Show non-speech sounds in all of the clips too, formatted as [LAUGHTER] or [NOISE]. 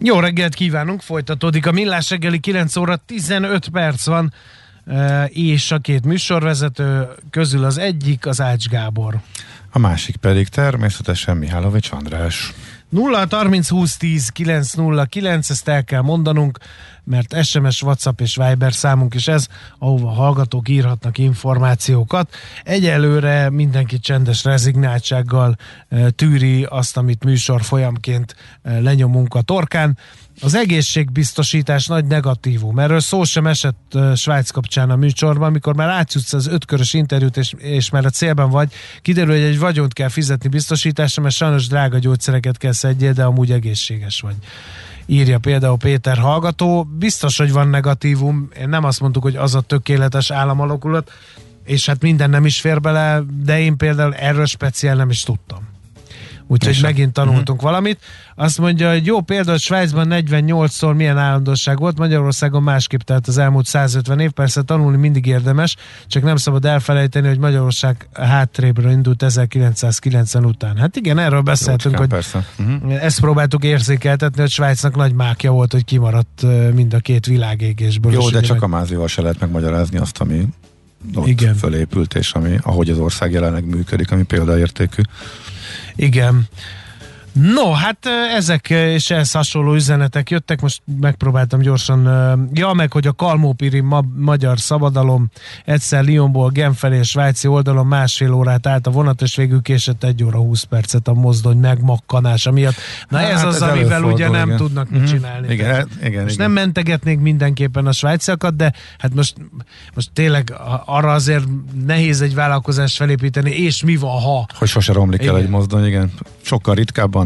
Jó reggelt kívánunk, folytatódik a Millás reggeli 9 óra 15 perc van, eh, és a két műsorvezető közül az egyik az Ács Gábor. A másik pedig természetesen Mihálovics András. 0 30 20 10 909, ezt el kell mondanunk, mert SMS, WhatsApp és Viber számunk is ez, ahova hallgatók írhatnak információkat. Egyelőre mindenki csendes rezignáltsággal e, tűri azt, amit műsor folyamként e, lenyomunk a torkán. Az egészségbiztosítás nagy negatívum. Erről szó sem esett Svájc kapcsán a műsorban, amikor már átjutsz az ötkörös interjút, és, és már a célban vagy, kiderül, hogy egy vagyont kell fizetni biztosításra, mert sajnos drága gyógyszereket kell szedjél, de amúgy egészséges vagy írja például Péter hallgató. Biztos, hogy van negatívum, nem azt mondtuk, hogy az a tökéletes államalakulat, és hát minden nem is fér bele, de én például erről speciál nem is tudtam. Úgyhogy megint tanultunk uh-huh. valamit. Azt mondja, hogy jó példa, hogy Svájcban 48-szor milyen állandóság volt, Magyarországon másképp, tehát az elmúlt 150 év. Persze tanulni mindig érdemes, csak nem szabad elfelejteni, hogy Magyarország hátrébről indult 1990 után. Hát igen, erről beszéltünk, Jócskán, hogy persze. Uh-huh. ezt próbáltuk érzékeltetni, hogy Svájcnak nagy mákja volt, hogy kimaradt mind a két világégésből. Jó, de csak meg... a mázival se lehet megmagyarázni azt, ami ott Igen. fölépült, és ami, ahogy az ország jelenleg működik, ami példaértékű. Igen. No, hát ezek és ehhez hasonló üzenetek jöttek, most megpróbáltam gyorsan, ja, meg hogy a Kalmópiri ma- magyar szabadalom egyszer Lyonból Genfelé és Svájci oldalon másfél órát állt a vonat, és végül késett egy óra 20 percet a mozdony megmakkanása miatt. Na hát, ez az, ez amivel ugye nem igen. tudnak mit mhm. csinálni. Igen, hát, igen, most igen. nem mentegetnék mindenképpen a svájciakat, de hát most, most tényleg arra azért nehéz egy vállalkozást felépíteni, és mi van, ha? Hogy sose romlik igen. el egy mozdony, igen. Sokkal ritkábban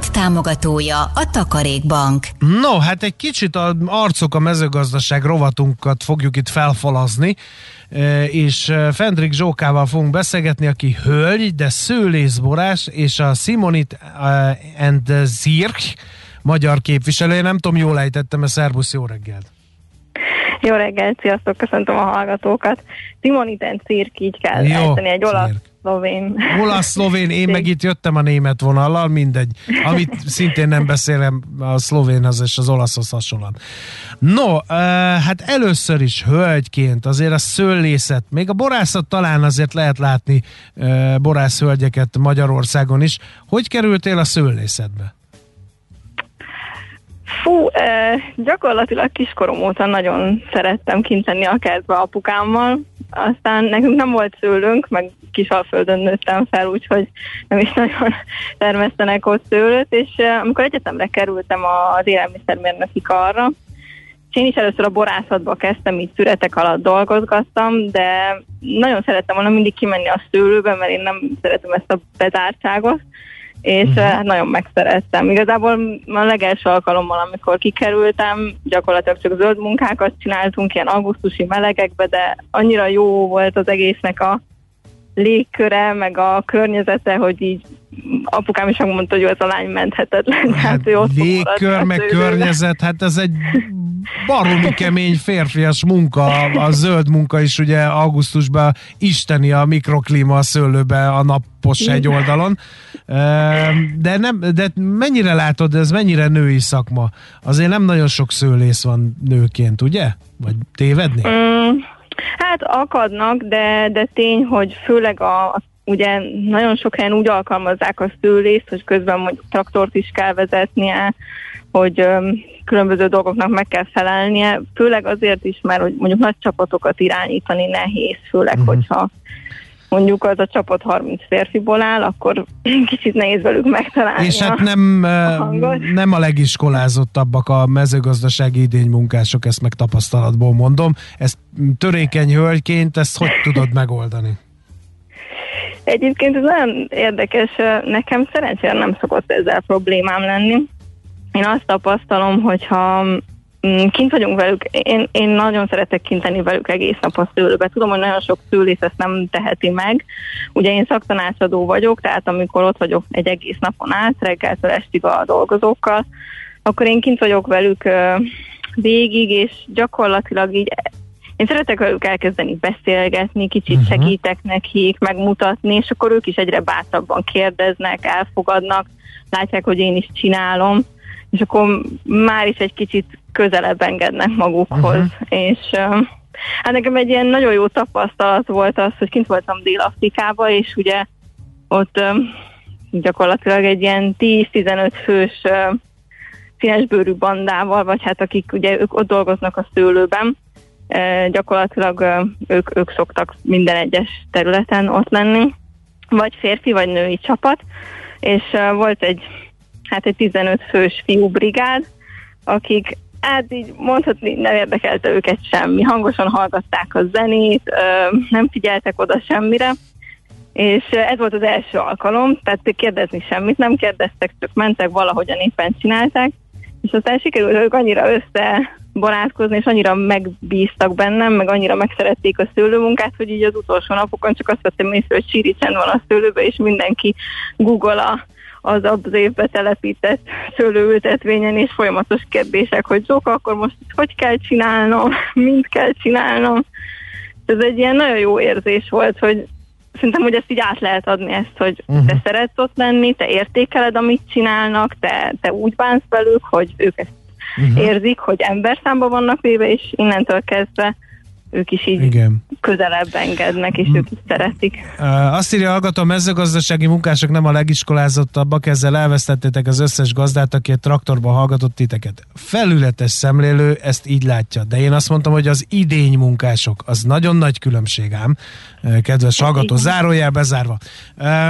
támogatója a Takarékbank. No, hát egy kicsit a arcok a mezőgazdaság rovatunkat fogjuk itt felfalazni, e, és e, Fendrik Zsókával fogunk beszélgetni, aki hölgy, de szőlészborás, és a Simonit e, and Zirk magyar képviselője. Nem tudom, jól ejtettem, a szervusz, jó reggelt! Jó reggelt, sziasztok, köszöntöm a hallgatókat. Simoniten Cirk, így kell jó, ejteni, egy olasz szlovén. Olasz, szlovén, én meg itt jöttem a német vonallal, mindegy. Amit szintén nem beszélem, a szlovénhoz és az olaszhoz hasonlóan. No, hát először is hölgyként azért a szőlészet, még a borászat talán azért lehet látni borászhölgyeket Magyarországon is. Hogy kerültél a szőlészetbe? Fú, gyakorlatilag kiskorom óta nagyon szerettem kint lenni a kertbe apukámmal. Aztán nekünk nem volt szőlőnk, meg Kisalföldön nőttem fel, úgyhogy nem is [LAUGHS] nagyon termesztenek ott szőlőt, és eh, amikor egyetemre kerültem az élelmiszermérnöki karra, és én is először a borászatba kezdtem, így szüretek alatt dolgozgattam, de nagyon szerettem volna mindig kimenni a szőlőbe, mert én nem szeretem ezt a bezártságot, és uh-huh. nagyon megszerettem. Igazából a legelső alkalommal, amikor kikerültem, gyakorlatilag csak zöld munkákat csináltunk, ilyen augusztusi melegekbe, de annyira jó volt az egésznek a légköre, meg a környezete, hogy így apukám is mondta, hogy ez a lány menthetetlen. Hát, hát ő légkör, meg környezet, hát ez egy baromi kemény férfias munka, a zöld munka is ugye augusztusban isteni a mikroklíma a szőlőbe a napos egy oldalon. De, nem, de mennyire látod, ez mennyire női szakma? Azért nem nagyon sok szőlész van nőként, ugye? Vagy tévedni? Mm, hát akadnak, de, de tény, hogy főleg a, a ugye nagyon sok helyen úgy alkalmazzák a szőlészt, hogy közben mondjuk traktort is kell vezetnie, hogy öm, különböző dolgoknak meg kell felelnie, főleg azért is, mert hogy mondjuk nagy csapatokat irányítani nehéz, főleg, uh-huh. hogyha mondjuk az a csapat 30 férfiból áll, akkor [CLEARS THROAT] kicsit nehéz velük megtalálni És hát nem a, nem a legiskolázottabbak a mezőgazdasági idénymunkások, ezt meg tapasztalatból mondom. Ezt törékeny hölgyként, ezt hogy tudod megoldani? Egyébként ez nagyon érdekes, nekem szerencsére nem szokott ezzel problémám lenni. Én azt tapasztalom, hogyha kint vagyunk velük, én, én nagyon szeretek kint lenni velük egész nap a szőlőbe. Tudom, hogy nagyon sok szőlész ezt nem teheti meg. Ugye én szaktanácsadó vagyok, tehát amikor ott vagyok egy egész napon át, reggeltől estig a dolgozókkal, akkor én kint vagyok velük végig, és gyakorlatilag így én szeretek velük elkezdeni beszélgetni, kicsit uh-huh. segítek nekik, megmutatni, és akkor ők is egyre bátrabban kérdeznek, elfogadnak, látják, hogy én is csinálom, és akkor már is egy kicsit közelebb engednek magukhoz. Uh-huh. És hát nekem egy ilyen nagyon jó tapasztalat volt az, hogy kint voltam Dél-Afrikába, és ugye ott gyakorlatilag egy ilyen 10-15 fős színesbőrű bandával, vagy hát akik ugye ők ott dolgoznak a szőlőben, gyakorlatilag ők, ők szoktak minden egyes területen ott lenni, vagy férfi, vagy női csapat, és volt egy, hát egy 15 fős fiú brigád, akik hát így mondhatni nem érdekelte őket semmi. Hangosan hallgatták a zenét, nem figyeltek oda semmire, és ez volt az első alkalom, tehát kérdezni semmit nem kérdeztek, csak mentek valahogyan éppen csinálták, és aztán sikerült ők annyira össze barátkozni, és annyira megbíztak bennem, meg annyira megszerették a szőlőmunkát, hogy így az utolsó napokon csak azt vettem észre, hogy síri csend van a szőlőbe, és mindenki google az az évbe telepített szőlőültetvényen, és folyamatos kérdések, hogy Zsoka, akkor most hogy kell csinálnom, [LAUGHS] mint kell csinálnom. Ez egy ilyen nagyon jó érzés volt, hogy szerintem, hogy ezt így át lehet adni ezt, hogy uh-huh. te szeretsz ott lenni, te értékeled, amit csinálnak, te, te úgy bánsz velük, hogy ők ezt uh-huh. érzik, hogy emberszámba vannak véve, és innentől kezdve ők is így Igen. közelebb engednek, és ők is szeretik. Azt írja hallgató, a mezőgazdasági munkások nem a legiskolázottabbak, ezzel elvesztettétek az összes gazdát, aki egy traktorban hallgatott titeket. Felületes szemlélő ezt így látja, de én azt mondtam, hogy az idény munkások, az nagyon nagy különbség ám, kedves hallgató, zárójel bezárva.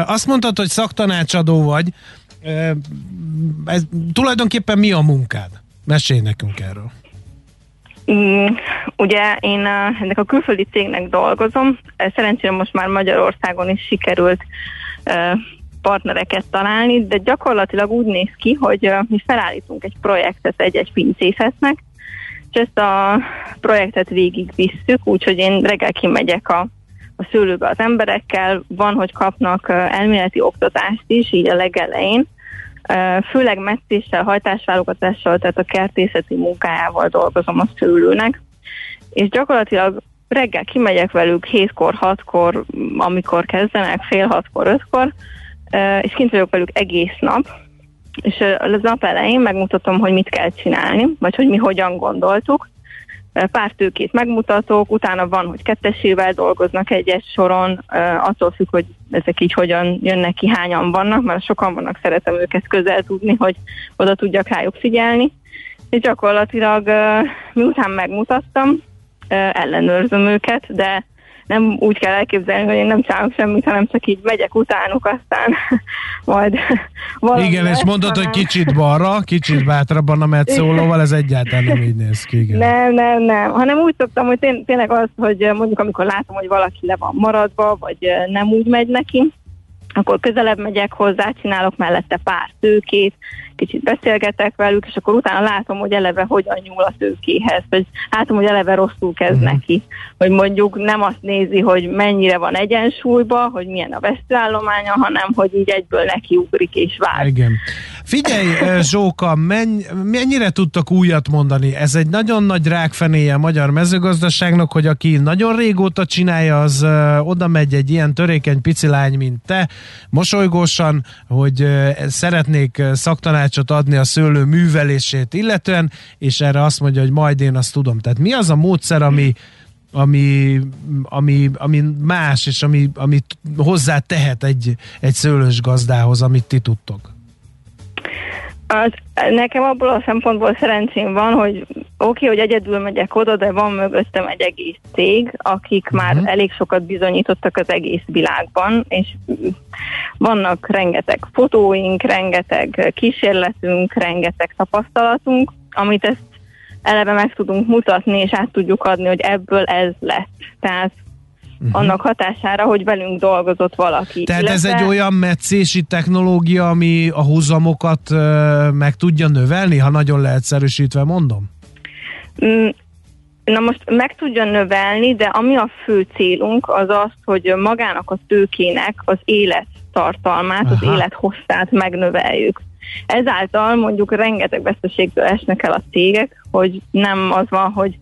Azt mondtad, hogy szaktanácsadó vagy, ez, tulajdonképpen mi a munkád? Mesélj nekünk erről. Mm, ugye én ennek a külföldi cégnek dolgozom, szerencsére most már Magyarországon is sikerült partnereket találni, de gyakorlatilag úgy néz ki, hogy mi felállítunk egy projektet egy-egy pincészetnek, és ezt a projektet végig visszük, úgyhogy én reggel kimegyek a, a szőlőbe az emberekkel, van, hogy kapnak elméleti oktatást is, így a legelején, Főleg meccéssel, hajtásválogatással, tehát a kertészeti munkájával dolgozom a szülőnek, és gyakorlatilag reggel kimegyek velük 7-kor, 6-kor, amikor kezdenek, fél 6-kor, 5-kor, és kint vagyok velük egész nap, és az nap elején megmutatom, hogy mit kell csinálni, vagy hogy mi hogyan gondoltuk, pár tőkét megmutatok, utána van, hogy kettesével dolgoznak egyes soron, attól függ, hogy ezek így hogyan jönnek ki, hányan vannak, mert sokan vannak, szeretem őket közel tudni, hogy oda tudjak rájuk figyelni. És gyakorlatilag miután megmutattam, ellenőrzöm őket, de nem úgy kell elképzelni, hogy én nem csinálok semmit, hanem csak így megyek utánuk, aztán [LAUGHS] majd [LAUGHS] valami Igen, lesz, és mondod, hanem... hogy kicsit balra, kicsit bátrabban a metszólóval, ez egyáltalán nem így néz ki. Igen. Nem, nem, nem, hanem úgy szoktam, hogy tény, tényleg az, hogy mondjuk amikor látom, hogy valaki le van maradva, vagy nem úgy megy neki, akkor közelebb megyek hozzá, csinálok mellette pár tőkét, kicsit beszélgetek velük, és akkor utána látom, hogy eleve hogyan nyúl a tőkéhez, vagy látom, hogy eleve rosszul kezd uh-huh. neki, hogy mondjuk nem azt nézi, hogy mennyire van egyensúlyba, hogy milyen a vesztőállománya, hanem hogy így egyből nekiugrik és vár. Igen. Figyelj, [LAUGHS] Zsóka, menny, mennyire tudtak újat mondani? Ez egy nagyon nagy rákfenéje a magyar mezőgazdaságnak, hogy aki nagyon régóta csinálja, az uh, oda megy egy ilyen törékeny picilány, mint te, mosolygósan, hogy uh, szeretnék szaktanácsot adni a szőlő művelését illetően, és erre azt mondja, hogy majd én azt tudom. Tehát mi az a módszer, ami ami, ami, ami más, és ami, amit hozzá tehet egy, egy szőlős gazdához, amit ti tudtok? Az, nekem abból a szempontból szerencsém van, hogy okay, hogy egyedül megyek oda, de van mögöttem egy egész cég, akik uh-huh. már elég sokat bizonyítottak az egész világban, és vannak rengeteg fotóink, rengeteg kísérletünk, rengeteg tapasztalatunk, amit ezt eleve meg tudunk mutatni, és át tudjuk adni, hogy ebből ez lett. Tehát uh-huh. annak hatására, hogy velünk dolgozott valaki. Tehát Illetve... ez egy olyan meccési technológia, ami a húzamokat meg tudja növelni, ha nagyon leegyszerűsítve mondom? Mm, na most meg tudja növelni, de ami a fő célunk az az, hogy magának a tőkének az élettartalmát, Aha. az élethosszát megnöveljük. Ezáltal mondjuk rengeteg veszteségtől esnek el a cégek, hogy nem az van, hogy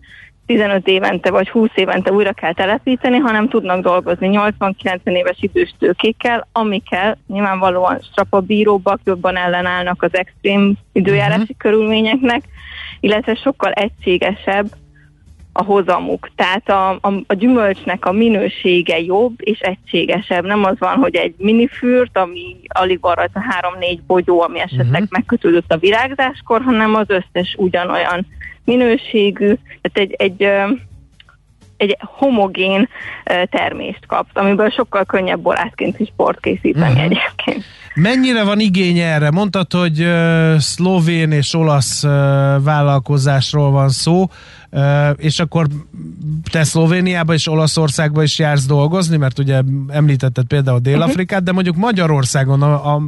15 évente vagy 20 évente újra kell telepíteni, hanem tudnak dolgozni 80-90 éves idős tőkékkel, amikkel nyilvánvalóan strapabíróbbak jobban ellenállnak az extrém időjárási uh-huh. körülményeknek, illetve sokkal egységesebb a hozamuk. Tehát a, a, a gyümölcsnek a minősége jobb és egységesebb. Nem az van, hogy egy minifürt, ami alig van rajta három-négy bogyó, ami esetleg uh-huh. megkötődött a virágzáskor, hanem az összes ugyanolyan minőségű, tehát egy, egy, egy homogén termést kapsz, amiből sokkal könnyebb borászként is sport készíteni uh-huh. egyébként. Mennyire van igény erre? Mondtad, hogy uh, szlovén és olasz uh, vállalkozásról van szó, és akkor te Szlovéniába és Olaszországba is jársz dolgozni, mert ugye említetted például Dél-Afrikát, de mondjuk Magyarországon, a, a,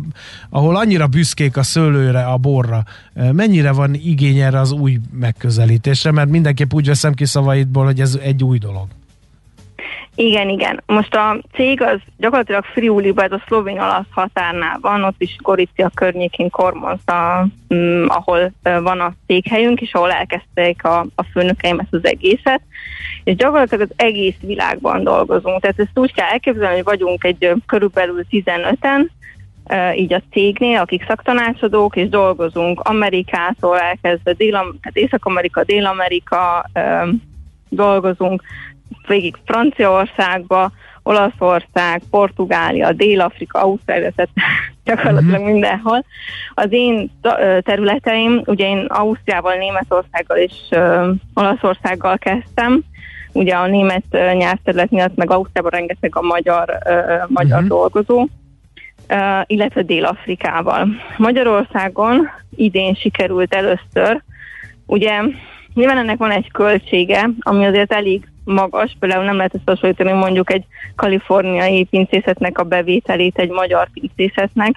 ahol annyira büszkék a szőlőre, a borra, mennyire van igény erre az új megközelítésre, mert mindenképp úgy veszem ki szavaidból, hogy ez egy új dolog. Igen, igen. Most a cég az gyakorlatilag Friuliba, ez a szlovén-olasz határnál van, ott is Goricia környékén Kormonza, mm, ahol van a székhelyünk, és ahol elkezdték a, a főnökeim ezt az egészet. És gyakorlatilag az egész világban dolgozunk. Tehát ezt úgy kell elképzelni, hogy vagyunk egy körülbelül 15-en, így a cégnél, akik szaktanácsadók, és dolgozunk Amerikától elkezdve Dél- hát Észak-Amerika, Dél-Amerika, dolgozunk végig Franciaországba, Olaszország, Portugália, Dél-Afrika, Ausztrália, tehát [LAUGHS] gyakorlatilag uh-huh. mindenhol. Az én területeim, ugye én Ausztriával, Németországgal és uh, Olaszországgal kezdtem, ugye a német nyelvterület miatt, meg Ausztriában rengeteg a magyar, uh, magyar uh-huh. dolgozó, uh, illetve Dél-Afrikával. Magyarországon idén sikerült először, ugye nyilván ennek van egy költsége, ami azért elég magas, például nem lehet ezt hasonlítani mondjuk egy kaliforniai pincészetnek a bevételét egy magyar pincészetnek,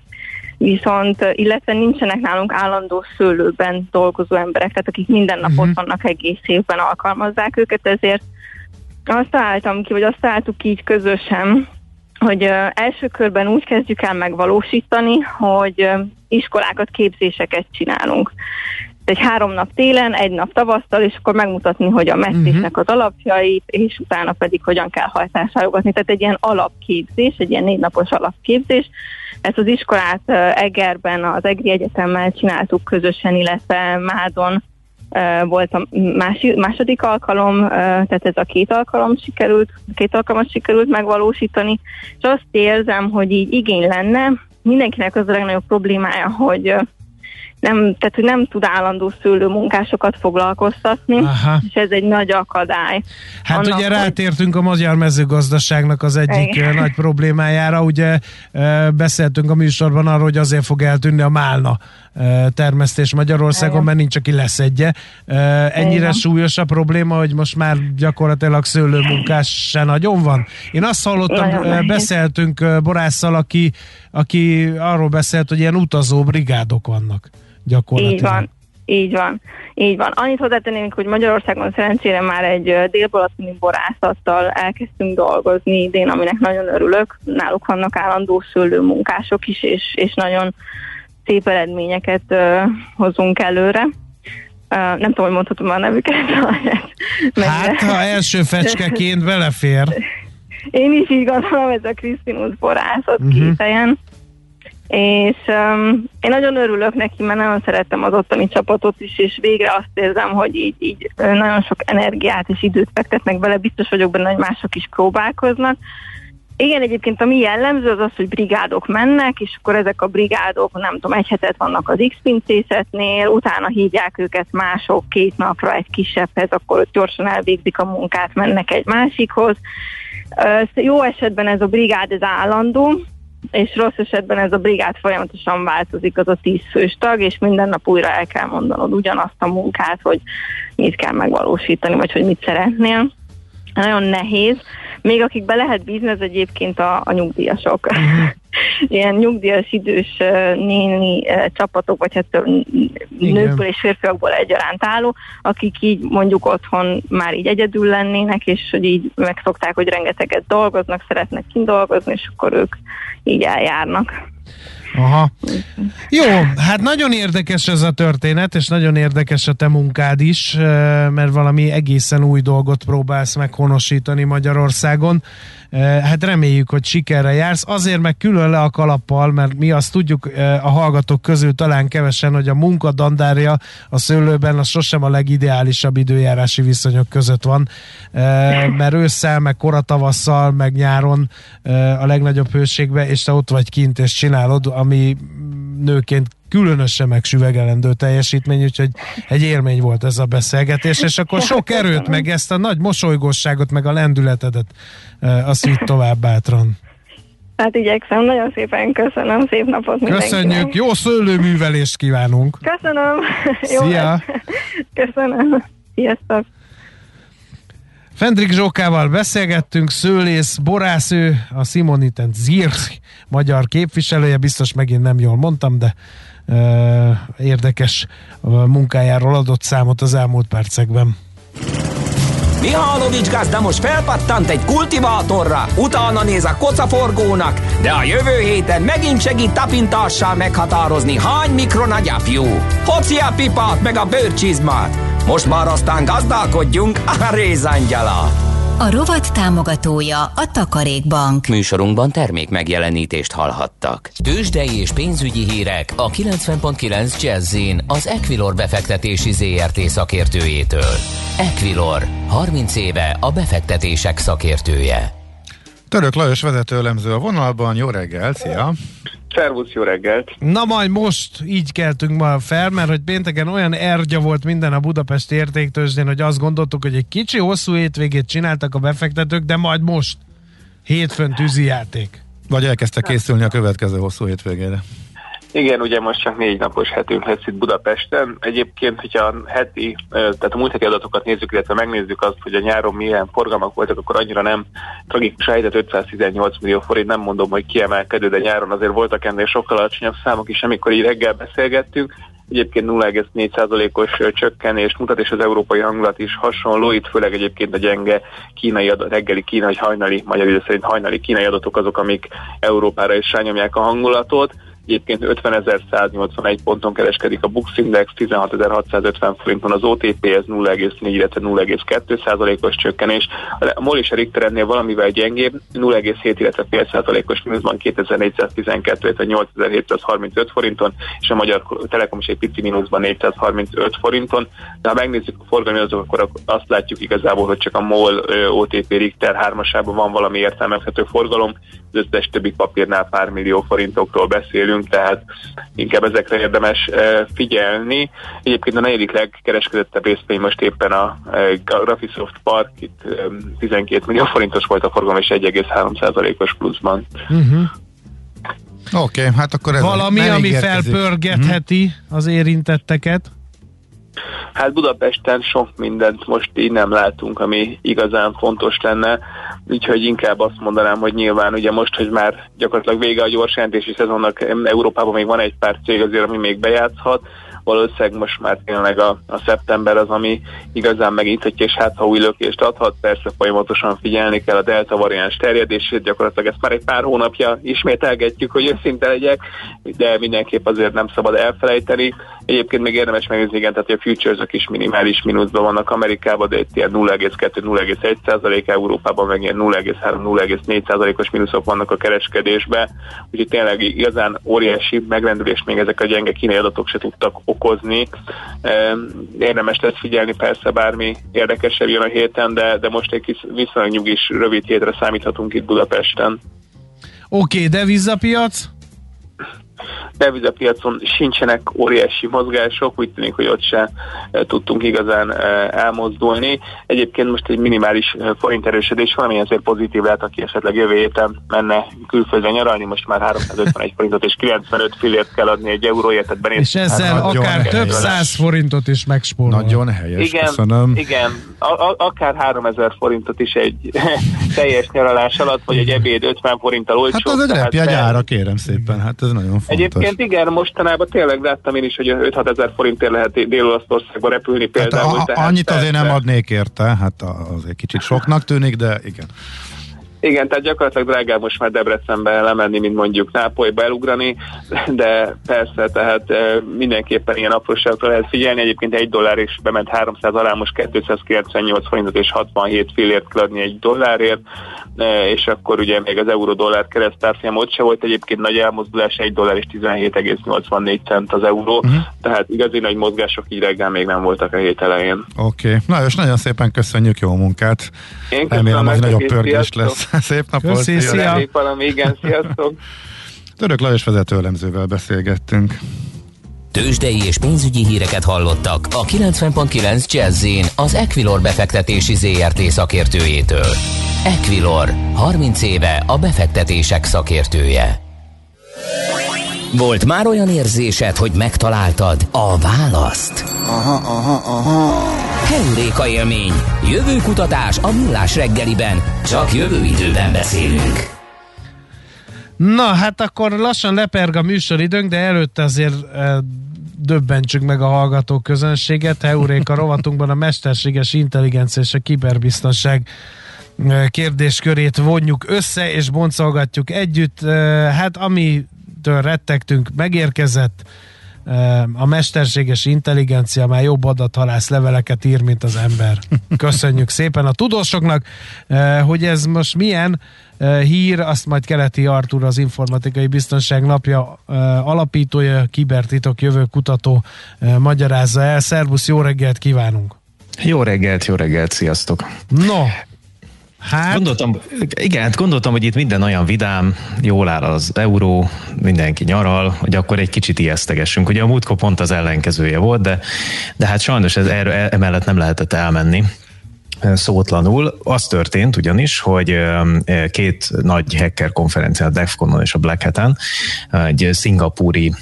viszont illetve nincsenek nálunk állandó szőlőben dolgozó emberek, tehát akik minden nap uh-huh. ott vannak egész évben alkalmazzák őket, ezért azt találtam ki, vagy azt találtuk ki így közösen, hogy uh, első körben úgy kezdjük el megvalósítani, hogy uh, iskolákat, képzéseket csinálunk egy három nap télen, egy nap tavasztal, és akkor megmutatni, hogy a messzésnek az alapjait, és utána pedig hogyan kell hajtásárogatni. Tehát egy ilyen alapképzés, egy ilyen négy napos alapképzés. Ezt az iskolát Egerben, az Egri Egyetemmel csináltuk közösen, illetve Mádon volt a második alkalom, tehát ez a két alkalom sikerült, két alkalmat sikerült megvalósítani, és azt érzem, hogy így igény lenne, mindenkinek az a legnagyobb problémája, hogy nem, tehát hogy nem tud állandó szőlőmunkásokat foglalkoztatni, Aha. és ez egy nagy akadály. Hát Annak, ugye rátértünk a magyar mezőgazdaságnak az egyik Igen. nagy problémájára, ugye beszéltünk a műsorban arról, hogy azért fog eltűnni a málna termesztés Magyarországon, Igen. mert nincs, aki leszedje. Ennyire Igen. súlyos a probléma, hogy most már gyakorlatilag szőlőmunkás se nagyon van. Én azt hallottam, nagyon beszéltünk Borásszal, aki, aki arról beszélt, hogy ilyen utazó brigádok vannak gyakorlatilag. Így van. Így van, így van. Annyit hozzátennénk, hogy Magyarországon szerencsére már egy délbalatoni borászattal elkezdtünk dolgozni idén, aminek nagyon örülök. Náluk vannak állandó szőlőmunkások is, és, és nagyon szép eredményeket uh, hozunk előre. Uh, nem tudom, hogy mondhatom a nevüket. [LAUGHS] hát, ha első fecskeként belefér. Én is így gondolom, ez a Krisztinus borászat uh-huh. két helyen és um, én nagyon örülök neki, mert nagyon szerettem az ottani csapatot is, és végre azt érzem, hogy így, így nagyon sok energiát és időt fektetnek bele, biztos vagyok benne, hogy mások is próbálkoznak, Igen, egyébként ami jellemző az az, hogy brigádok mennek, és akkor ezek a brigádok, nem tudom, egy hetet vannak az X-pincészetnél, utána hívják őket mások két napra egy kisebbhez, akkor ott gyorsan elvégzik a munkát, mennek egy másikhoz. Jó esetben ez a brigád ez állandó, és rossz esetben ez a brigád folyamatosan változik, az a tíz fős tag, és minden nap újra el kell mondanod ugyanazt a munkát, hogy mit kell megvalósítani, vagy hogy mit szeretnél. Nagyon nehéz. Még akik be lehet bízni, ez egyébként a, a nyugdíjasok. Uh-huh. [LAUGHS] Ilyen nyugdíjas idős néni csapatok, vagy hát nőkből és férfiakból egyaránt álló, akik így mondjuk otthon már így egyedül lennének, és hogy így megszokták, hogy rengeteget dolgoznak, szeretnek kindolgozni, és akkor ők így eljárnak. Aha. Jó, hát nagyon érdekes ez a történet, és nagyon érdekes a te munkád is, mert valami egészen új dolgot próbálsz meghonosítani Magyarországon. Hát reméljük, hogy sikerre jársz. Azért meg külön le a kalappal, mert mi azt tudjuk a hallgatók közül talán kevesen, hogy a munkadandárja a szőlőben az sosem a legideálisabb időjárási viszonyok között van, mert ősszel, meg koratavasszal, meg nyáron a legnagyobb hőségbe, és te ott vagy kint, és csinálod, ami nőként különösen megsüvegelendő teljesítmény, úgyhogy egy élmény volt ez a beszélgetés, és akkor sok erőt, meg ezt a nagy mosolygóságot, meg a lendületedet azt vitt tovább bátran. Hát igyekszem, nagyon szépen köszönöm, szép napot mindenkinek. Köszönjük, jó szőlőművelést kívánunk. Köszönöm. [LAUGHS] Szia. Jó, köszönöm. Sziasztok. Fendrik Zsókával beszélgettünk, szőlész, borásző, a Simonitent Zirk magyar képviselője, biztos megint nem jól mondtam, de érdekes munkájáról adott számot az elmúlt percekben. Mihálovics gazda most felpattant egy kultivátorra, utána néz a kocaforgónak, de a jövő héten megint segít tapintással meghatározni, hány mikron a gyapjú. Hoci a pipát meg a bőrcsizmát. Most már aztán gazdálkodjunk [LAUGHS] a rézangyala. A rovat támogatója a Takarékbank. Műsorunkban termék megjelenítést hallhattak. Tőzsdei és pénzügyi hírek a 90.9 jazz az Equilor befektetési ZRT szakértőjétől. Equilor, 30 éve a befektetések szakértője. Török Lajos vezető elemző a vonalban, jó reggel, szia! Szervusz, jó reggelt! Na majd most így keltünk ma fel, mert hogy pénteken olyan ergya volt minden a Budapest értéktőzsdén, hogy azt gondoltuk, hogy egy kicsi hosszú hétvégét csináltak a befektetők, de majd most hétfőn tűzi játék. Vagy elkezdte készülni a következő hosszú hétvégére. Igen, ugye most csak négy napos hetünk lesz itt Budapesten. Egyébként, hogyha a heti, tehát a múlt heti adatokat nézzük, illetve megnézzük azt, hogy a nyáron milyen forgalmak voltak, akkor annyira nem tragikus helyzet, 518 millió forint, nem mondom, hogy kiemelkedő, de nyáron azért voltak ennél sokkal alacsonyabb számok is, amikor így reggel beszélgettünk. Egyébként 0,4%-os csökkenést mutat, és az európai hangulat is hasonló, itt főleg egyébként a gyenge kínai adat, reggeli kínai hajnali, magyar idő szerint hajnali kínai adatok azok, amik Európára is rányomják a hangulatot. Egyébként 50.181 ponton kereskedik a Bux Index, 16.650 forinton az OTP, ez 0,4, illetve 0,2 százalékos csökkenés. A MOL és a Richter ennél valamivel gyengébb, 0,7, illetve fél százalékos mínuszban 2412, illetve 8735 forinton, és a Magyar Telekom is egy pici mínuszban 435 forinton. De ha megnézzük a forgalmi akkor azt látjuk igazából, hogy csak a MOL OTP Richter hármasában van valami értelmezhető forgalom, az összes többi papírnál pár millió forintokról beszélünk, tehát inkább ezekre érdemes eh, figyelni. Egyébként a negyedik legkereskedettebb részvény most éppen a Graphisoft Park, itt 12 millió forintos volt a forgalom, és 1,3%-os pluszban. Uh-huh. Oké, okay, hát akkor ez Valami, ami felpörgetheti uh-huh. az érintetteket? Hát Budapesten sok mindent most így nem látunk, ami igazán fontos lenne, úgyhogy inkább azt mondanám, hogy nyilván ugye most, hogy már gyakorlatilag vége a gyors jelentési szezonnak, Európában még van egy pár cég azért, ami még bejátszhat, valószínűleg most már tényleg a, a szeptember az, ami igazán megnyithatja, és hát ha új lökést adhat, persze folyamatosan figyelni kell a delta variáns terjedését, gyakorlatilag ezt már egy pár hónapja ismételgetjük, hogy őszinte legyek, de mindenképp azért nem szabad elfelejteni, Egyébként még érdemes megnézni, igen, tehát a futures is minimális mínuszban vannak Amerikában, de itt ilyen 0,2-0,1% Európában meg ilyen 0,3-0,4 os mínuszok vannak a kereskedésbe, úgyhogy tényleg igazán óriási megrendülés még ezek a gyenge kínai adatok se tudtak okozni. Érdemes lesz figyelni persze bármi érdekesebb jön a héten, de, de most egy kis viszonylag nyugis rövid hétre számíthatunk itt Budapesten. Oké, okay, devizapiac? Devizapiacon sincsenek óriási mozgások, úgy tűnik, hogy ott se e, tudtunk igazán e, elmozdulni. Egyébként most egy minimális e, forint erősödés van, ami azért pozitív lehet, aki esetleg jövő héten menne külföldre nyaralni, most már 351 forintot és 95 fillért kell adni egy euróért, tehát benéz. És ezzel hát, akár helyes. több száz forintot is megspórol. Nagyon helyes, igen, köszönöm. Igen, a, a, akár 3000 forintot is egy [LAUGHS] teljes nyaralás alatt, vagy egy ebéd 50 forinttal olcsó. Hát az egy repjegy ára, kérem szépen, hát ez nagyon fontos. Egyébként igen, mostanában tényleg láttam én is, hogy 5-6 ezer forintért lehet Dél-Olaszországba repülni például. Hát a, annyit azért nem adnék érte, hát az egy kicsit soknak tűnik, de igen. Igen, tehát gyakorlatilag drágább most már Debrecenbe lemenni, mint mondjuk Nápolyba elugrani, de persze, tehát mindenképpen ilyen apróságokra lehet figyelni. Egyébként egy dollár is bement 300 alá, most 298 forintot és 67 fillért kell adni egy dollárért, és akkor ugye még az euró-dollár keresztárfolyam ott se volt egyébként nagy elmozdulás, egy dollár és 17,84 cent az euró, uh-huh. tehát igazi nagy mozgások így reggel még nem voltak a hét elején. Oké, okay. na és nagyon szépen köszönjük, jó munkát! Én Remélem, hogy nagyobb pörgés lesz. [LAUGHS] Szép napot! Köszi, szia! valami, igen, sziasztok! [LAUGHS] Török Lajos vezetőlemzővel beszélgettünk. Tőzsdei és pénzügyi híreket hallottak a 90.9 jazz az Equilor befektetési ZRT szakértőjétől. Equilor, 30 éve a befektetések szakértője. Volt már olyan érzésed, hogy megtaláltad a választ? Aha, aha, aha. Heuréka élmény. Jövő kutatás a millás reggeliben. Csak jövő időben beszélünk. Na, hát akkor lassan leperg a műsoridőnk, de előtte azért e, döbbentsük meg a hallgató közönséget. Heuréka [LAUGHS] rovatunkban a mesterséges intelligencia és a kiberbiztonság kérdéskörét vonjuk össze, és boncolgatjuk együtt. Hát amitől rettegtünk, megérkezett a mesterséges intelligencia már jobb adathalász leveleket ír, mint az ember. Köszönjük szépen a tudósoknak, hogy ez most milyen hír, azt majd Keleti Artur, az Informatikai Biztonság napja alapítója, kibertitok jövő kutató magyarázza el. Szervusz, jó reggelt kívánunk! Jó reggelt, jó reggelt, sziasztok! No, Hát... Gondoltam, igen, hát gondoltam, hogy itt minden olyan vidám, jól áll az euró, mindenki nyaral, hogy akkor egy kicsit ijesztegessünk. Ugye a múltkor pont az ellenkezője volt, de, de hát sajnos ez erről, emellett nem lehetett elmenni szótlanul. Az történt ugyanis, hogy két nagy hacker konferencián, a DEFCON-on és a Black Hat-en, egy szingapúri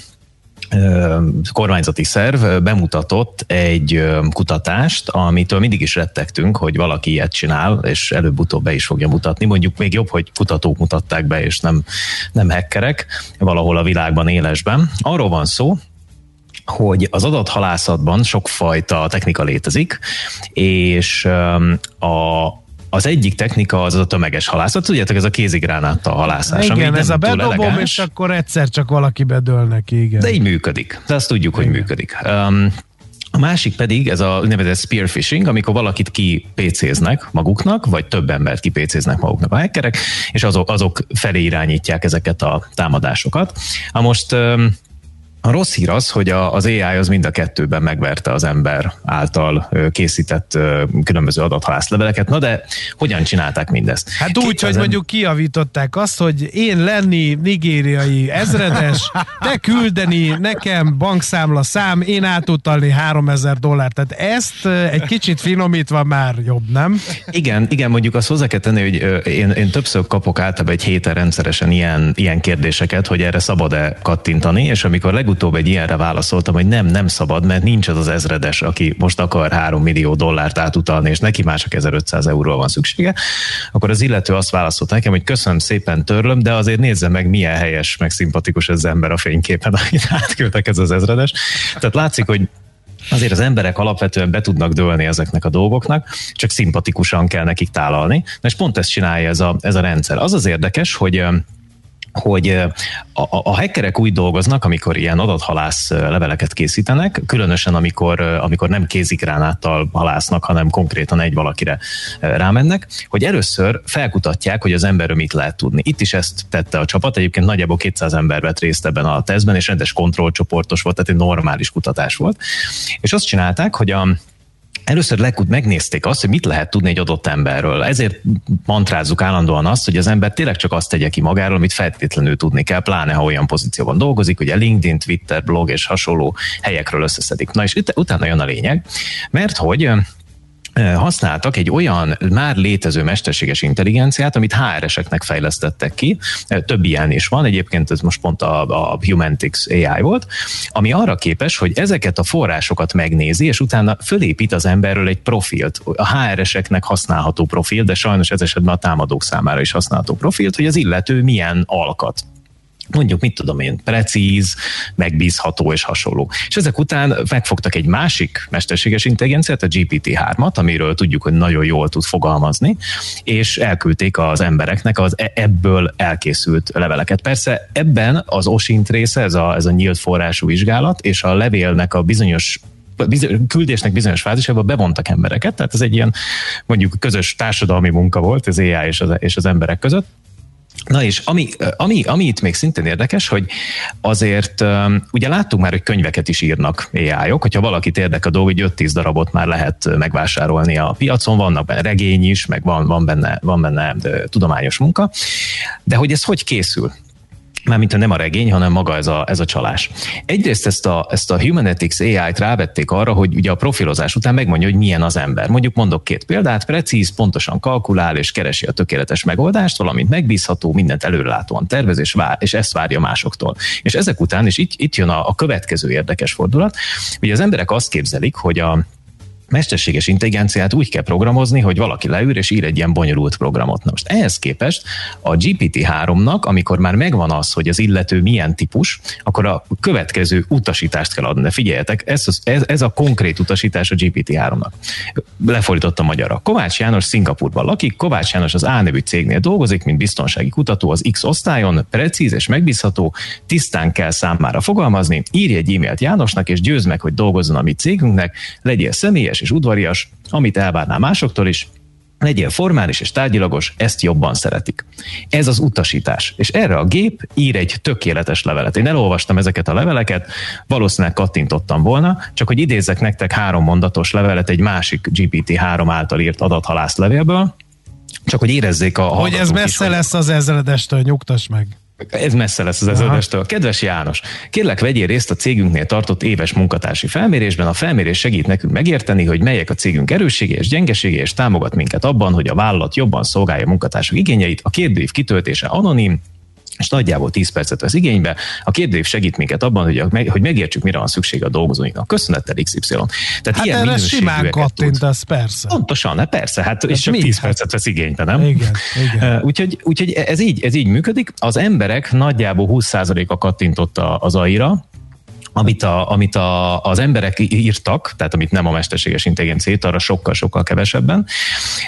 kormányzati szerv bemutatott egy kutatást, amitől mindig is rettegtünk, hogy valaki ilyet csinál, és előbb-utóbb be is fogja mutatni. Mondjuk még jobb, hogy kutatók mutatták be, és nem, nem hackerek valahol a világban élesben. Arról van szó, hogy az adathalászatban sokfajta technika létezik, és a, az egyik technika az a tömeges halászat, tudjátok, ez a kézigránáttal halászás. Igen, ami ez a bedobom, és akkor egyszer csak valaki bedől neki, igen. De így működik. De azt tudjuk, igen. hogy működik. Um, a másik pedig ez a úgynevezett spearfishing, amikor valakit kipécéznek maguknak, vagy több embert kipécéznek maguknak a hackerek, és azok, azok felé irányítják ezeket a támadásokat. Ha most um, a rossz hír az, hogy a, az AI az mind a kettőben megverte az ember által készített különböző adathalászleveleket. Na de hogyan csinálták mindezt? Hát úgy, hogy mondjuk kiavították azt, hogy én lenni nigériai ezredes, te küldeni nekem bankszámla szám, én átutalni 3000 dollár. Tehát ezt egy kicsit finomítva már jobb, nem? Igen, igen, mondjuk azt hozzá kell tenni, hogy én, én többször kapok általában egy héten rendszeresen ilyen, ilyen kérdéseket, hogy erre szabad-e kattintani, és amikor legutóbb legutóbb egy ilyenre válaszoltam, hogy nem, nem szabad, mert nincs az az ezredes, aki most akar 3 millió dollárt átutalni, és neki már csak 1500 euróra van szüksége, akkor az illető azt válaszolt nekem, hogy köszönöm szépen, törlöm, de azért nézze meg, milyen helyes, meg szimpatikus ez az ember a fényképen, [LAUGHS] akit átküldtek ez az ezredes. Tehát látszik, hogy azért az emberek alapvetően be tudnak dőlni ezeknek a dolgoknak, csak szimpatikusan kell nekik tálalni. És pont ezt csinálja ez a, ez a rendszer. Az az érdekes, hogy hogy a, a hackerek úgy dolgoznak, amikor ilyen adathalász leveleket készítenek, különösen amikor, amikor nem kézikránáttal halásznak, hanem konkrétan egy valakire rámennek, hogy először felkutatják, hogy az emberről mit lehet tudni. Itt is ezt tette a csapat, egyébként nagyjából 200 ember vett részt ebben a tesztben, és rendes kontrollcsoportos volt, tehát egy normális kutatás volt. És azt csinálták, hogy a, Először lekut megnézték azt, hogy mit lehet tudni egy adott emberről. Ezért mantrázzuk állandóan azt, hogy az ember tényleg csak azt tegye ki magáról, amit feltétlenül tudni kell, pláne ha olyan pozícióban dolgozik, ugye LinkedIn, Twitter, blog és hasonló helyekről összeszedik. Na és utána jön a lényeg, mert hogy használtak egy olyan már létező mesterséges intelligenciát, amit HR-eseknek fejlesztettek ki. Több ilyen is van, egyébként ez most pont a, a Humantix AI volt, ami arra képes, hogy ezeket a forrásokat megnézi, és utána fölépít az emberről egy profilt, a HR-eseknek használható profil, de sajnos ez esetben a támadók számára is használható profilt, hogy az illető milyen alkat mondjuk, mit tudom én, precíz, megbízható és hasonló. És ezek után megfogtak egy másik mesterséges intelligenciát, a GPT-3-at, amiről tudjuk, hogy nagyon jól tud fogalmazni, és elküldték az embereknek az e- ebből elkészült leveleket. Persze ebben az OSINT része, ez a, ez a nyílt forrású vizsgálat, és a levélnek a bizonyos küldésnek bizonyos fázisában bevontak embereket, tehát ez egy ilyen mondjuk közös társadalmi munka volt az AI és az, és az emberek között, Na és ami, ami, ami itt még szintén érdekes, hogy azért ugye láttuk már, hogy könyveket is írnak AI-ok, hogyha valakit érdekel a dolog, hogy 5-10 darabot már lehet megvásárolni a piacon, vannak benne regény is, meg van, van benne, van benne tudományos munka, de hogy ez hogy készül? Mármint nem a regény, hanem maga ez a, ez a csalás. Egyrészt ezt a, ezt a Humanetics AI-t rávették arra, hogy ugye a profilozás után megmondja, hogy milyen az ember. Mondjuk mondok két példát, precíz, pontosan kalkulál és keresi a tökéletes megoldást, valamint megbízható, mindent előrelátóan tervez, és, vár, és ezt várja másoktól. És ezek után, és itt, itt jön a, a következő érdekes fordulat, hogy az emberek azt képzelik, hogy a mesterséges intelligenciát úgy kell programozni, hogy valaki leül és ír egy ilyen bonyolult programot. Na most ehhez képest a GPT-3-nak, amikor már megvan az, hogy az illető milyen típus, akkor a következő utasítást kell adni. Figyeljetek, ez, ez, ez a konkrét utasítás a GPT-3-nak. Lefordítottam magyarra. Kovács János Szingapurban lakik, Kovács János az A nevű cégnél dolgozik, mint biztonsági kutató az X osztályon, precíz és megbízható, tisztán kell számára fogalmazni, írj egy e-mailt Jánosnak, és győzd meg, hogy dolgozzon a mi cégünknek, legyél személyes és udvarias, amit elvárnál másoktól is, legyél formális és tárgyilagos, ezt jobban szeretik. Ez az utasítás. És erre a gép ír egy tökéletes levelet. Én elolvastam ezeket a leveleket, valószínűleg kattintottam volna, csak hogy idézzek nektek három mondatos levelet egy másik GPT-3 által írt adathalász levélből, csak hogy érezzék a Hogy ez messze is, lesz az ezredestől, nyugtass meg. Ez messze lesz az ezredestől. Kedves János, kérlek vegyél részt a cégünknél tartott éves munkatársi felmérésben. A felmérés segít nekünk megérteni, hogy melyek a cégünk erőssége és gyengesége, és támogat minket abban, hogy a vállalat jobban szolgálja munkatársak igényeit. A kérdőív kitöltése anonim, és nagyjából 10 percet vesz igénybe. A kérdőív segít minket abban, hogy, a, hogy megértsük, mire van szüksége a dolgozóinknak. Köszönettel XY. Tehát hát ilyen erre simán kattintasz, persze. Pontosan, ne, persze, hát és csak 10 percet vesz igénybe, nem? Igen, igen. Úgyhogy, úgyhogy ez, így, ez így működik. Az emberek nagyjából 20%-a kattintott az AI-ra, amit, a, amit a, az emberek írtak, tehát amit nem a mesterséges intelligencia arra sokkal-sokkal kevesebben.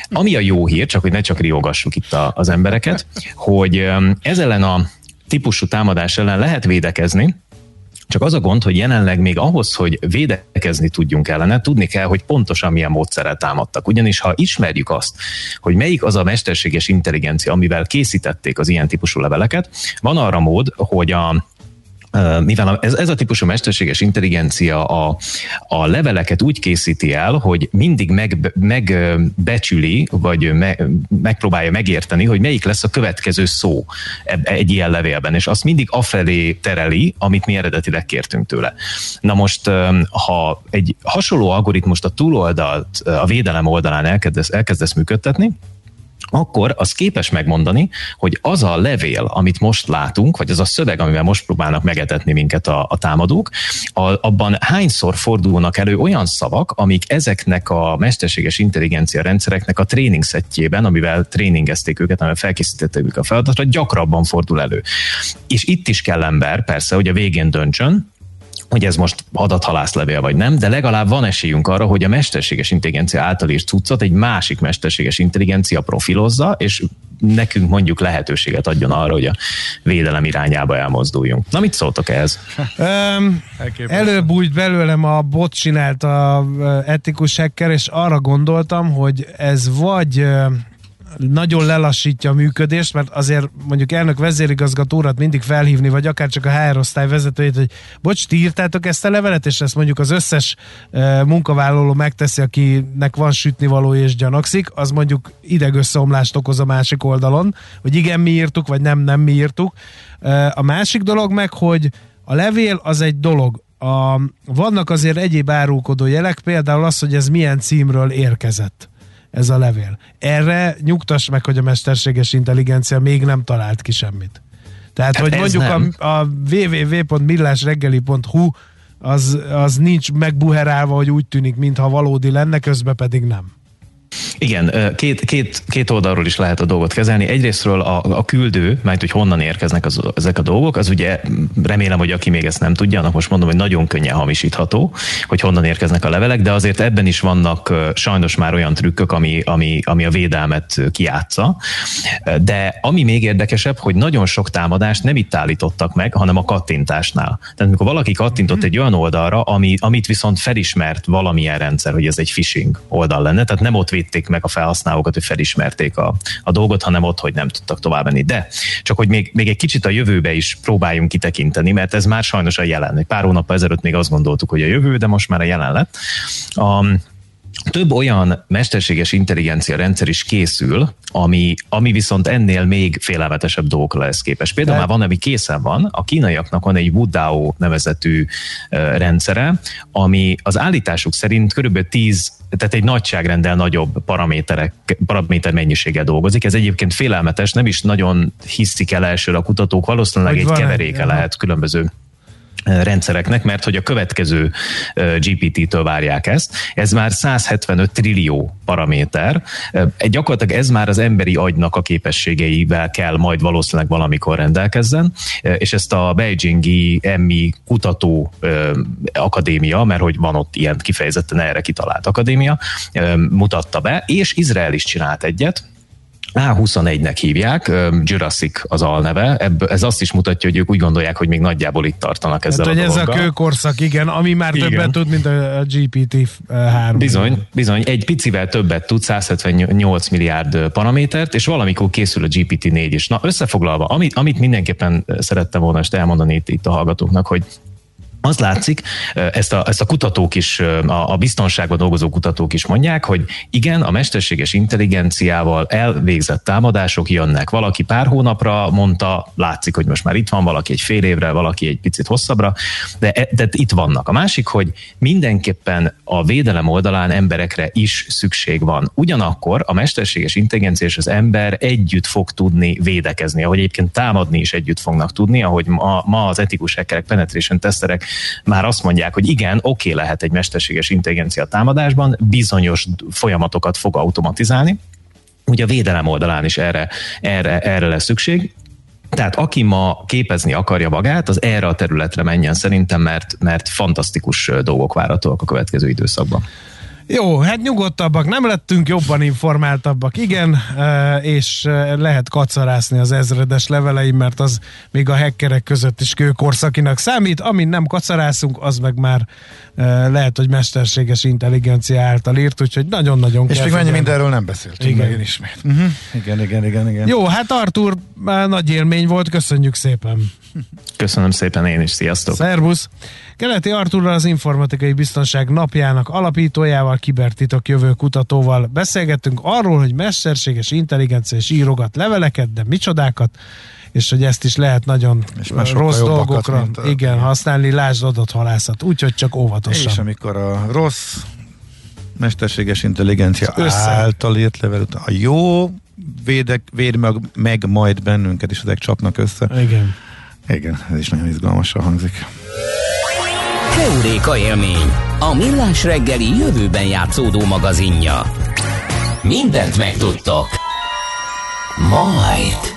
Ami a jó hír, csak hogy ne csak riogassuk itt a, az embereket, hogy ez ellen a típusú támadás ellen lehet védekezni, csak az a gond, hogy jelenleg még ahhoz, hogy védekezni tudjunk ellene, tudni kell, hogy pontosan milyen módszerrel támadtak. Ugyanis ha ismerjük azt, hogy melyik az a mesterséges intelligencia, amivel készítették az ilyen típusú leveleket, van arra mód, hogy a mivel ez, ez a típusú mesterséges intelligencia a, a leveleket úgy készíti el, hogy mindig meg, vagy me, megpróbálja megérteni, hogy melyik lesz a következő szó egy ilyen levélben, és azt mindig afelé tereli, amit mi eredetileg kértünk tőle. Na most, ha egy hasonló algoritmust a túloldalt, a védelem oldalán elkezdesz, elkezdesz működtetni, akkor az képes megmondani, hogy az a levél, amit most látunk, vagy az a szöveg, amivel most próbálnak megetetni minket a, a támadók, a, abban hányszor fordulnak elő olyan szavak, amik ezeknek a mesterséges intelligencia rendszereknek a tréning szettjében, amivel tréningezték őket, amivel felkészítették őket a feladatra, gyakrabban fordul elő. És itt is kell ember, persze, hogy a végén döntsön, hogy ez most adathalászlevél vagy nem, de legalább van esélyünk arra, hogy a mesterséges intelligencia által írt cuccot egy másik mesterséges intelligencia profilozza, és nekünk mondjuk lehetőséget adjon arra, hogy a védelem irányába elmozduljunk. Na mit szóltok ehhez? Um, előbb úgy belőlem a bot csinált a etikus hacker, és arra gondoltam, hogy ez vagy nagyon lelassítja a működést, mert azért mondjuk elnök vezérigazgatórat mindig felhívni, vagy akár csak a HR osztály vezetőjét, hogy bocs, ti írtátok ezt a levelet, és ezt mondjuk az összes uh, munkavállaló megteszi, akinek van sütni való és gyanakszik, az mondjuk idegösszeomlást okoz a másik oldalon, hogy igen, mi írtuk, vagy nem, nem mi írtuk. Uh, a másik dolog meg, hogy a levél az egy dolog, a, vannak azért egyéb árulkodó jelek, például az, hogy ez milyen címről érkezett ez a levél. Erre nyugtass meg, hogy a mesterséges intelligencia még nem talált ki semmit. Tehát, hát hogy mondjuk nem. a, a www.millásreggeli.hu az, az nincs megbuherálva, hogy úgy tűnik, mintha valódi lenne, közben pedig nem. Igen, két, két, két oldalról is lehet a dolgot kezelni. Egyrésztről a, a küldő, mert hogy honnan érkeznek az, ezek a dolgok, az ugye remélem, hogy aki még ezt nem tudja, annak most mondom, hogy nagyon könnyen hamisítható, hogy honnan érkeznek a levelek, de azért ebben is vannak sajnos már olyan trükkök, ami, ami, ami a védelmet kiátsza. De ami még érdekesebb, hogy nagyon sok támadást nem itt állítottak meg, hanem a kattintásnál. Tehát amikor valaki kattintott egy olyan oldalra, ami, amit viszont felismert valamilyen rendszer, hogy ez egy phishing oldal lenne, tehát nem ott védték meg a felhasználókat, hogy felismerték a, a dolgot, hanem ott, hogy nem tudtak tovább menni. De csak hogy még, még egy kicsit a jövőbe is próbáljunk kitekinteni, mert ez már sajnos a jelen. Pár hónap ezelőtt még azt gondoltuk, hogy a jövő, de most már a jelen lett. Um, több olyan mesterséges intelligencia rendszer is készül, ami, ami viszont ennél még félelmetesebb dolgokra lesz képes. Például De... már van, ami készen van, a kínaiaknak van egy Wudao nevezetű uh, rendszere, ami az állításuk szerint körülbelül 10 tehát egy nagyságrendel nagyobb paraméterek, paraméter mennyiséggel dolgozik. Ez egyébként félelmetes, nem is nagyon hiszik el elsőre a kutatók, valószínűleg Hogy egy keveréke lehet különböző rendszereknek, mert hogy a következő GPT-től várják ezt. Ez már 175 trillió paraméter. Gyakorlatilag ez már az emberi agynak a képességeivel kell majd valószínűleg valamikor rendelkezzen, és ezt a Beijingi Emmi kutató akadémia, mert hogy van ott ilyen kifejezetten erre kitalált akadémia, mutatta be, és Izrael is csinált egyet, a21-nek hívják, Jurassic az alneve, Ebből, ez azt is mutatja, hogy ők úgy gondolják, hogy még nagyjából itt tartanak ezzel hát, a hogy ez a kőkorszak, igen, ami már igen. többet tud, mint a GPT-3. Bizony, bizony, egy picivel többet tud, 178 milliárd paramétert, és valamikor készül a GPT-4 is. Na, összefoglalva, amit, amit mindenképpen szerettem volna ezt elmondani itt, itt a hallgatóknak, hogy az látszik, ezt a, ezt a kutatók is, a, a biztonságban dolgozó kutatók is mondják, hogy igen, a mesterséges intelligenciával elvégzett támadások jönnek. Valaki pár hónapra mondta, látszik, hogy most már itt van, valaki egy fél évre, valaki egy picit hosszabbra, de, e, de itt vannak. A másik, hogy mindenképpen a védelem oldalán emberekre is szükség van. Ugyanakkor a mesterséges intelligencia és az ember együtt fog tudni védekezni, ahogy egyébként támadni is együtt fognak tudni, ahogy ma, ma az etikus hackerek, penetration teszterek már azt mondják, hogy igen, oké okay lehet egy mesterséges intelligencia támadásban, bizonyos folyamatokat fog automatizálni, ugye a védelem oldalán is erre, erre, erre lesz szükség, tehát aki ma képezni akarja magát, az erre a területre menjen szerintem, mert, mert fantasztikus dolgok várhatóak a következő időszakban. Jó, hát nyugodtabbak nem lettünk, jobban informáltabbak, igen, e, és e, lehet kacarászni az ezredes leveleim, mert az még a hackerek között is kőkorszakinak számít, amin nem kacarászunk, az meg már e, lehet, hogy mesterséges intelligencia által írt, úgyhogy nagyon-nagyon És még mennyi mindenről nem beszéltünk igen. meg ismét. Uh-huh. Igen, igen, igen, igen. Jó, hát Artur, nagy élmény volt, köszönjük szépen. Köszönöm szépen én is, sziasztok! Szervusz! Keleti Arturral az Informatikai Biztonság napjának alapítójával, kibertitok jövő kutatóval beszélgettünk arról, hogy mesterséges intelligencia és írogat leveleket, de micsodákat, és hogy ezt is lehet nagyon és rossz dolgokra mint a, igen, használni, lásd adathalászat, úgyhogy csak óvatosan. És amikor a rossz mesterséges intelligencia Össze. által írt level, a jó védek, véd meg, meg majd bennünket, és ezek csapnak össze. Igen. Igen, ez is nagyon izgalmasan hangzik. Heuréka élmény, a millás reggeli jövőben játszódó magazinja. Mindent megtudtok. Majd.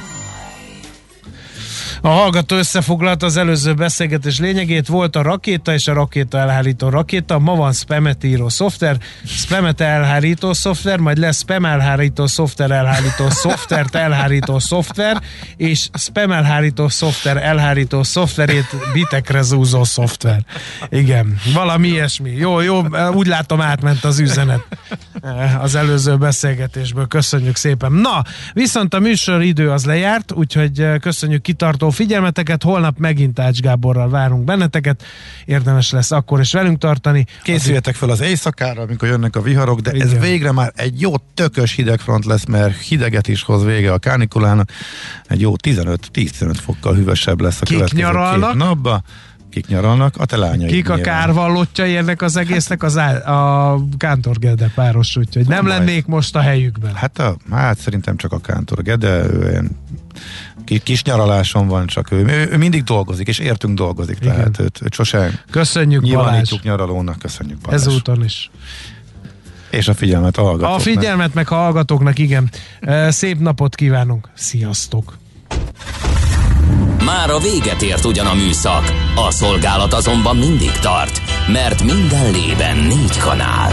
A hallgató összefoglalta az előző beszélgetés lényegét, volt a rakéta és a rakéta elhárító rakéta, ma van spamet író szoftver, spamet elhárító szoftver, majd lesz spam elhárító szoftver elhárító szoftvert elhárító szoftver, és spam elhárító szoftver elhárító szoftverét bitekre zúzó szoftver. Igen, valami ilyesmi. Jó, jó, úgy látom átment az üzenet az előző beszélgetésből. Köszönjük szépen. Na, viszont a műsor idő az lejárt, úgyhogy köszönjük kitartó figyelmeteket. Holnap megint Ács Gáborral várunk benneteket. Érdemes lesz akkor is velünk tartani. Készüljetek fel az éjszakára, amikor jönnek a viharok, de Igen. ez végre már egy jó tökös hidegfront lesz, mert hideget is hoz vége a kánikulának. Egy jó 15-15 fokkal hűvösebb lesz a Kik következő nyaralnak? két napba kik nyaralnak, a te lányai. Kik a kárvallottjai ennek az egésznek az á, a Kántor páros, úgyhogy nem Majd. lennék most a helyükben. Hát, a, hát szerintem csak a Kántor Gede, ő ilyen kis nyaraláson van csak ő. ő. Ő mindig dolgozik, és értünk dolgozik, Igen. tehát őt, őt sosem Köszönjük nyilvánítjuk nyaralónak, köszönjük Balázs. Ezúton is. És a figyelmet a hallgatóknak. A figyelmet meg a hallgatóknak, igen. Szép napot kívánunk. Sziasztok! Már a véget ért ugyan a műszak, a szolgálat azonban mindig tart, mert minden lében négy kanál.